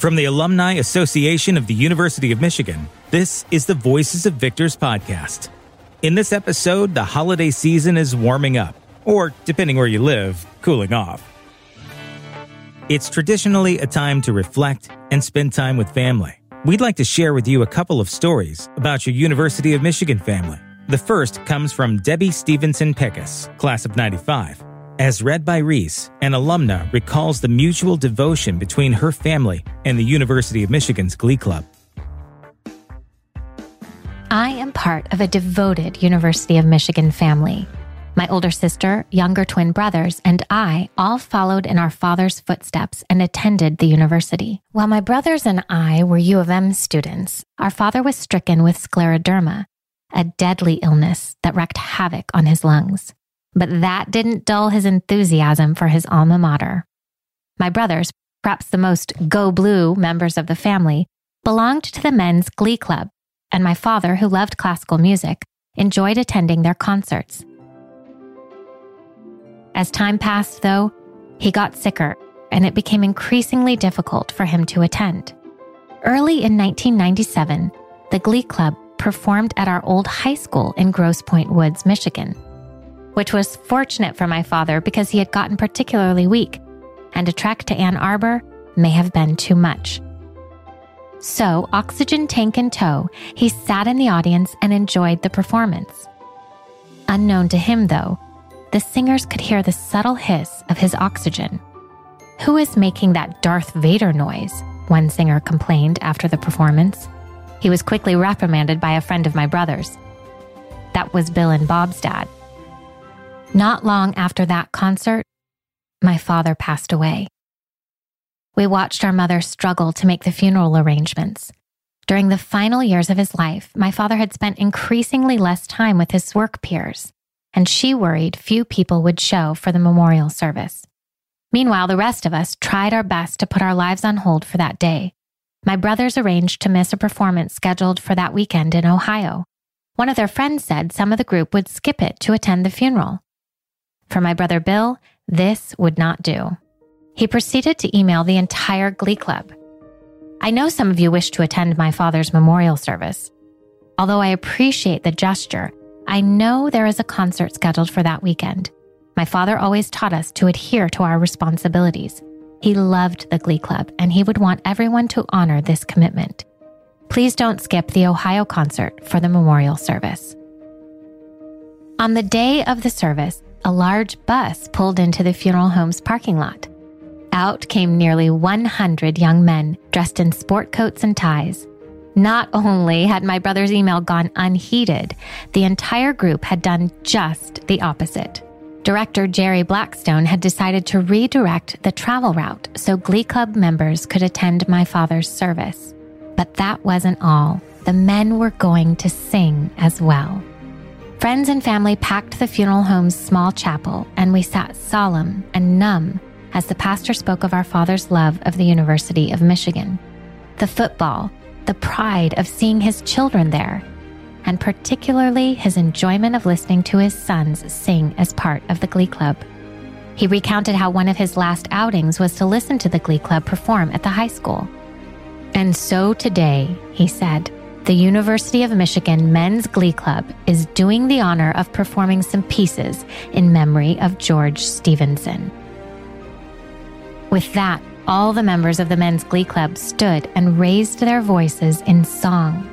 From the Alumni Association of the University of Michigan, this is the Voices of Victors podcast. In this episode, the holiday season is warming up, or depending where you live, cooling off. It's traditionally a time to reflect and spend time with family. We'd like to share with you a couple of stories about your University of Michigan family. The first comes from Debbie Stevenson Peckus, class of 95. As read by Reese, an alumna recalls the mutual devotion between her family and the University of Michigan's Glee Club. I am part of a devoted University of Michigan family. My older sister, younger twin brothers, and I all followed in our father's footsteps and attended the university. While my brothers and I were U of M students, our father was stricken with scleroderma, a deadly illness that wreaked havoc on his lungs. But that didn't dull his enthusiasm for his alma mater. My brothers, perhaps the most go blue members of the family, belonged to the men's glee club, and my father, who loved classical music, enjoyed attending their concerts. As time passed, though, he got sicker, and it became increasingly difficult for him to attend. Early in 1997, the Glee Club performed at our old high school in Grosse Pointe Woods, Michigan which was fortunate for my father because he had gotten particularly weak, and a trek to Ann Arbor may have been too much. So, oxygen tank in tow, he sat in the audience and enjoyed the performance. Unknown to him, though, the singers could hear the subtle hiss of his oxygen. Who is making that Darth Vader noise? One singer complained after the performance. He was quickly reprimanded by a friend of my brother's. That was Bill and Bob's dad. Not long after that concert, my father passed away. We watched our mother struggle to make the funeral arrangements. During the final years of his life, my father had spent increasingly less time with his work peers, and she worried few people would show for the memorial service. Meanwhile, the rest of us tried our best to put our lives on hold for that day. My brothers arranged to miss a performance scheduled for that weekend in Ohio. One of their friends said some of the group would skip it to attend the funeral. For my brother Bill, this would not do. He proceeded to email the entire Glee Club. I know some of you wish to attend my father's memorial service. Although I appreciate the gesture, I know there is a concert scheduled for that weekend. My father always taught us to adhere to our responsibilities. He loved the Glee Club and he would want everyone to honor this commitment. Please don't skip the Ohio concert for the memorial service. On the day of the service, a large bus pulled into the funeral home's parking lot. Out came nearly 100 young men dressed in sport coats and ties. Not only had my brother's email gone unheeded, the entire group had done just the opposite. Director Jerry Blackstone had decided to redirect the travel route so Glee Club members could attend my father's service. But that wasn't all. The men were going to sing as well. Friends and family packed the funeral home's small chapel, and we sat solemn and numb as the pastor spoke of our father's love of the University of Michigan, the football, the pride of seeing his children there, and particularly his enjoyment of listening to his sons sing as part of the Glee Club. He recounted how one of his last outings was to listen to the Glee Club perform at the high school. And so today, he said, the University of Michigan Men's Glee Club is doing the honor of performing some pieces in memory of George Stevenson. With that, all the members of the Men's Glee Club stood and raised their voices in song.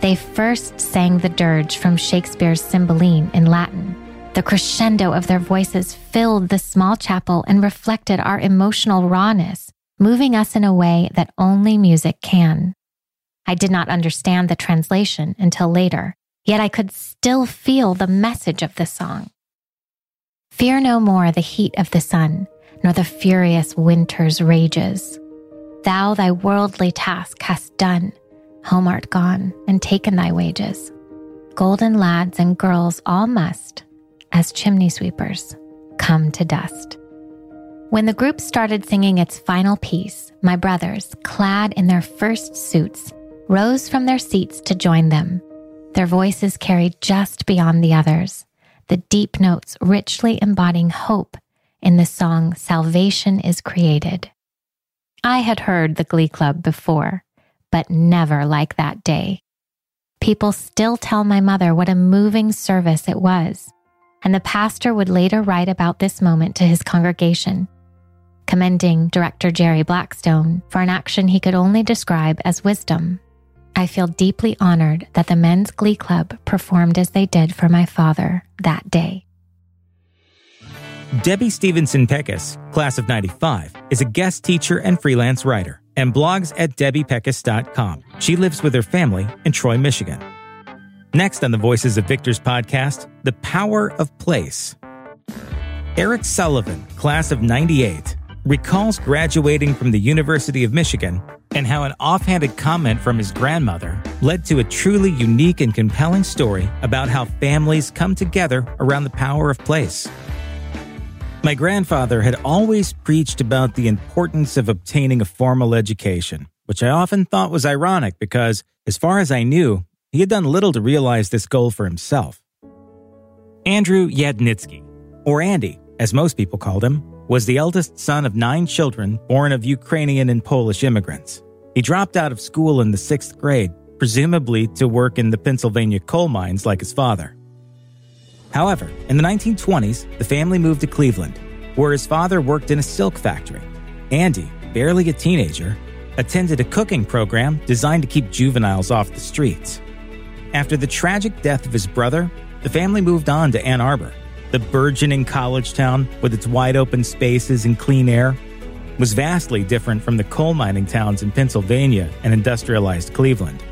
They first sang the dirge from Shakespeare's Cymbeline in Latin. The crescendo of their voices filled the small chapel and reflected our emotional rawness, moving us in a way that only music can. I did not understand the translation until later, yet I could still feel the message of the song. Fear no more the heat of the sun, nor the furious winter's rages. Thou thy worldly task hast done, home art gone, and taken thy wages. Golden lads and girls all must, as chimney sweepers, come to dust. When the group started singing its final piece, my brothers, clad in their first suits, rose from their seats to join them. Their voices carried just beyond the others, the deep notes richly embodying hope in the song Salvation is Created. I had heard the Glee Club before, but never like that day. People still tell my mother what a moving service it was, and the pastor would later write about this moment to his congregation, commending director Jerry Blackstone for an action he could only describe as wisdom. I feel deeply honored that the Men's Glee Club performed as they did for my father that day. Debbie Stevenson Peckus, class of 95, is a guest teacher and freelance writer and blogs at debbiepeckus.com. She lives with her family in Troy, Michigan. Next on the Voices of Victors podcast, The Power of Place. Eric Sullivan, class of 98, recalls graduating from the University of Michigan and how an offhanded comment from his grandmother led to a truly unique and compelling story about how families come together around the power of place. My grandfather had always preached about the importance of obtaining a formal education, which I often thought was ironic because, as far as I knew, he had done little to realize this goal for himself. Andrew Yadnitsky, or Andy, as most people called him, was the eldest son of nine children born of Ukrainian and Polish immigrants. He dropped out of school in the sixth grade, presumably to work in the Pennsylvania coal mines like his father. However, in the 1920s, the family moved to Cleveland, where his father worked in a silk factory. Andy, barely a teenager, attended a cooking program designed to keep juveniles off the streets. After the tragic death of his brother, the family moved on to Ann Arbor. The burgeoning college town, with its wide open spaces and clean air, was vastly different from the coal mining towns in Pennsylvania and industrialized Cleveland.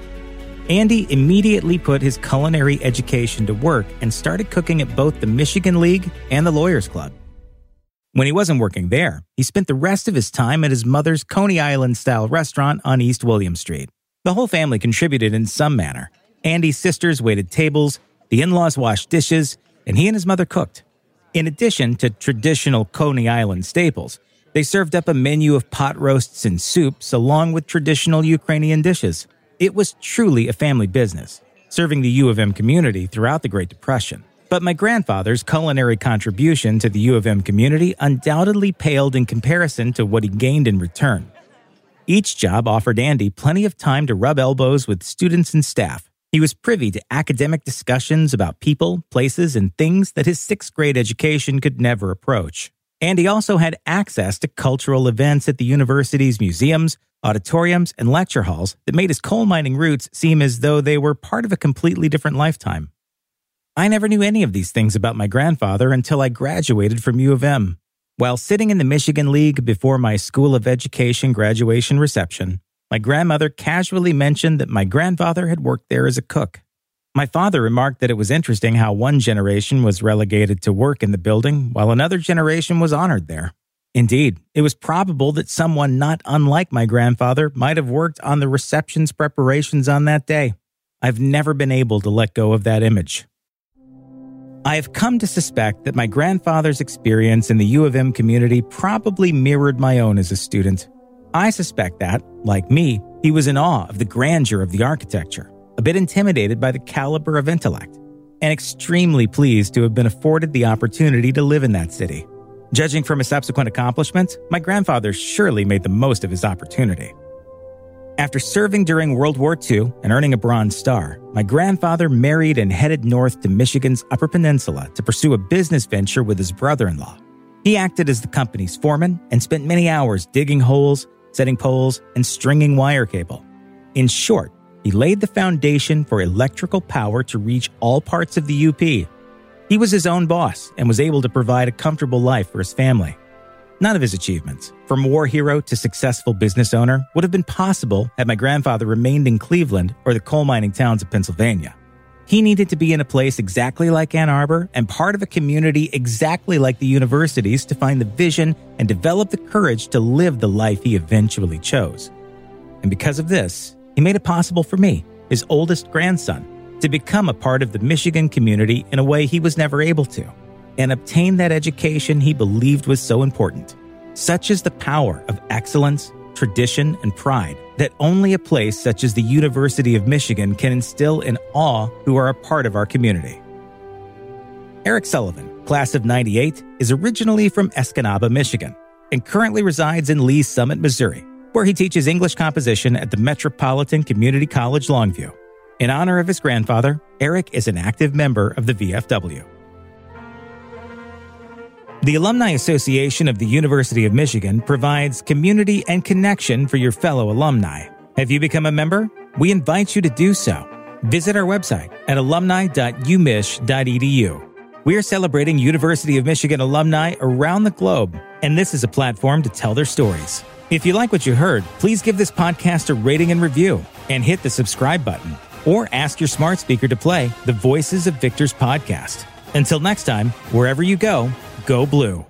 Andy immediately put his culinary education to work and started cooking at both the Michigan League and the Lawyers Club. When he wasn't working there, he spent the rest of his time at his mother's Coney Island style restaurant on East William Street. The whole family contributed in some manner. Andy's sisters waited tables, the in laws washed dishes, and he and his mother cooked. In addition to traditional Coney Island staples, they served up a menu of pot roasts and soups along with traditional Ukrainian dishes. It was truly a family business, serving the U of M community throughout the Great Depression. But my grandfather's culinary contribution to the U of M community undoubtedly paled in comparison to what he gained in return. Each job offered Andy plenty of time to rub elbows with students and staff. He was privy to academic discussions about people, places, and things that his sixth grade education could never approach. Andy also had access to cultural events at the university's museums, auditoriums, and lecture halls that made his coal mining roots seem as though they were part of a completely different lifetime. I never knew any of these things about my grandfather until I graduated from U of M. While sitting in the Michigan League before my School of Education graduation reception, my grandmother casually mentioned that my grandfather had worked there as a cook. My father remarked that it was interesting how one generation was relegated to work in the building while another generation was honored there. Indeed, it was probable that someone not unlike my grandfather might have worked on the reception's preparations on that day. I've never been able to let go of that image. I have come to suspect that my grandfather's experience in the U of M community probably mirrored my own as a student. I suspect that, like me, he was in awe of the grandeur of the architecture, a bit intimidated by the caliber of intellect, and extremely pleased to have been afforded the opportunity to live in that city. Judging from his subsequent accomplishments, my grandfather surely made the most of his opportunity. After serving during World War II and earning a Bronze Star, my grandfather married and headed north to Michigan's Upper Peninsula to pursue a business venture with his brother in law. He acted as the company's foreman and spent many hours digging holes, setting poles, and stringing wire cable. In short, he laid the foundation for electrical power to reach all parts of the UP he was his own boss and was able to provide a comfortable life for his family. None of his achievements, from war hero to successful business owner, would have been possible had my grandfather remained in Cleveland or the coal mining towns of Pennsylvania. He needed to be in a place exactly like Ann Arbor and part of a community exactly like the universities to find the vision and develop the courage to live the life he eventually chose. And because of this, he made it possible for me, his oldest grandson, to become a part of the Michigan community in a way he was never able to, and obtain that education he believed was so important. Such is the power of excellence, tradition, and pride that only a place such as the University of Michigan can instill in all who are a part of our community. Eric Sullivan, class of 98, is originally from Escanaba, Michigan, and currently resides in Lee's Summit, Missouri. Where he teaches English composition at the Metropolitan Community College Longview. In honor of his grandfather, Eric is an active member of the VFW. The Alumni Association of the University of Michigan provides community and connection for your fellow alumni. Have you become a member? We invite you to do so. Visit our website at alumni.umich.edu. We are celebrating University of Michigan alumni around the globe, and this is a platform to tell their stories. If you like what you heard, please give this podcast a rating and review and hit the subscribe button or ask your smart speaker to play the Voices of Victors podcast. Until next time, wherever you go, go blue.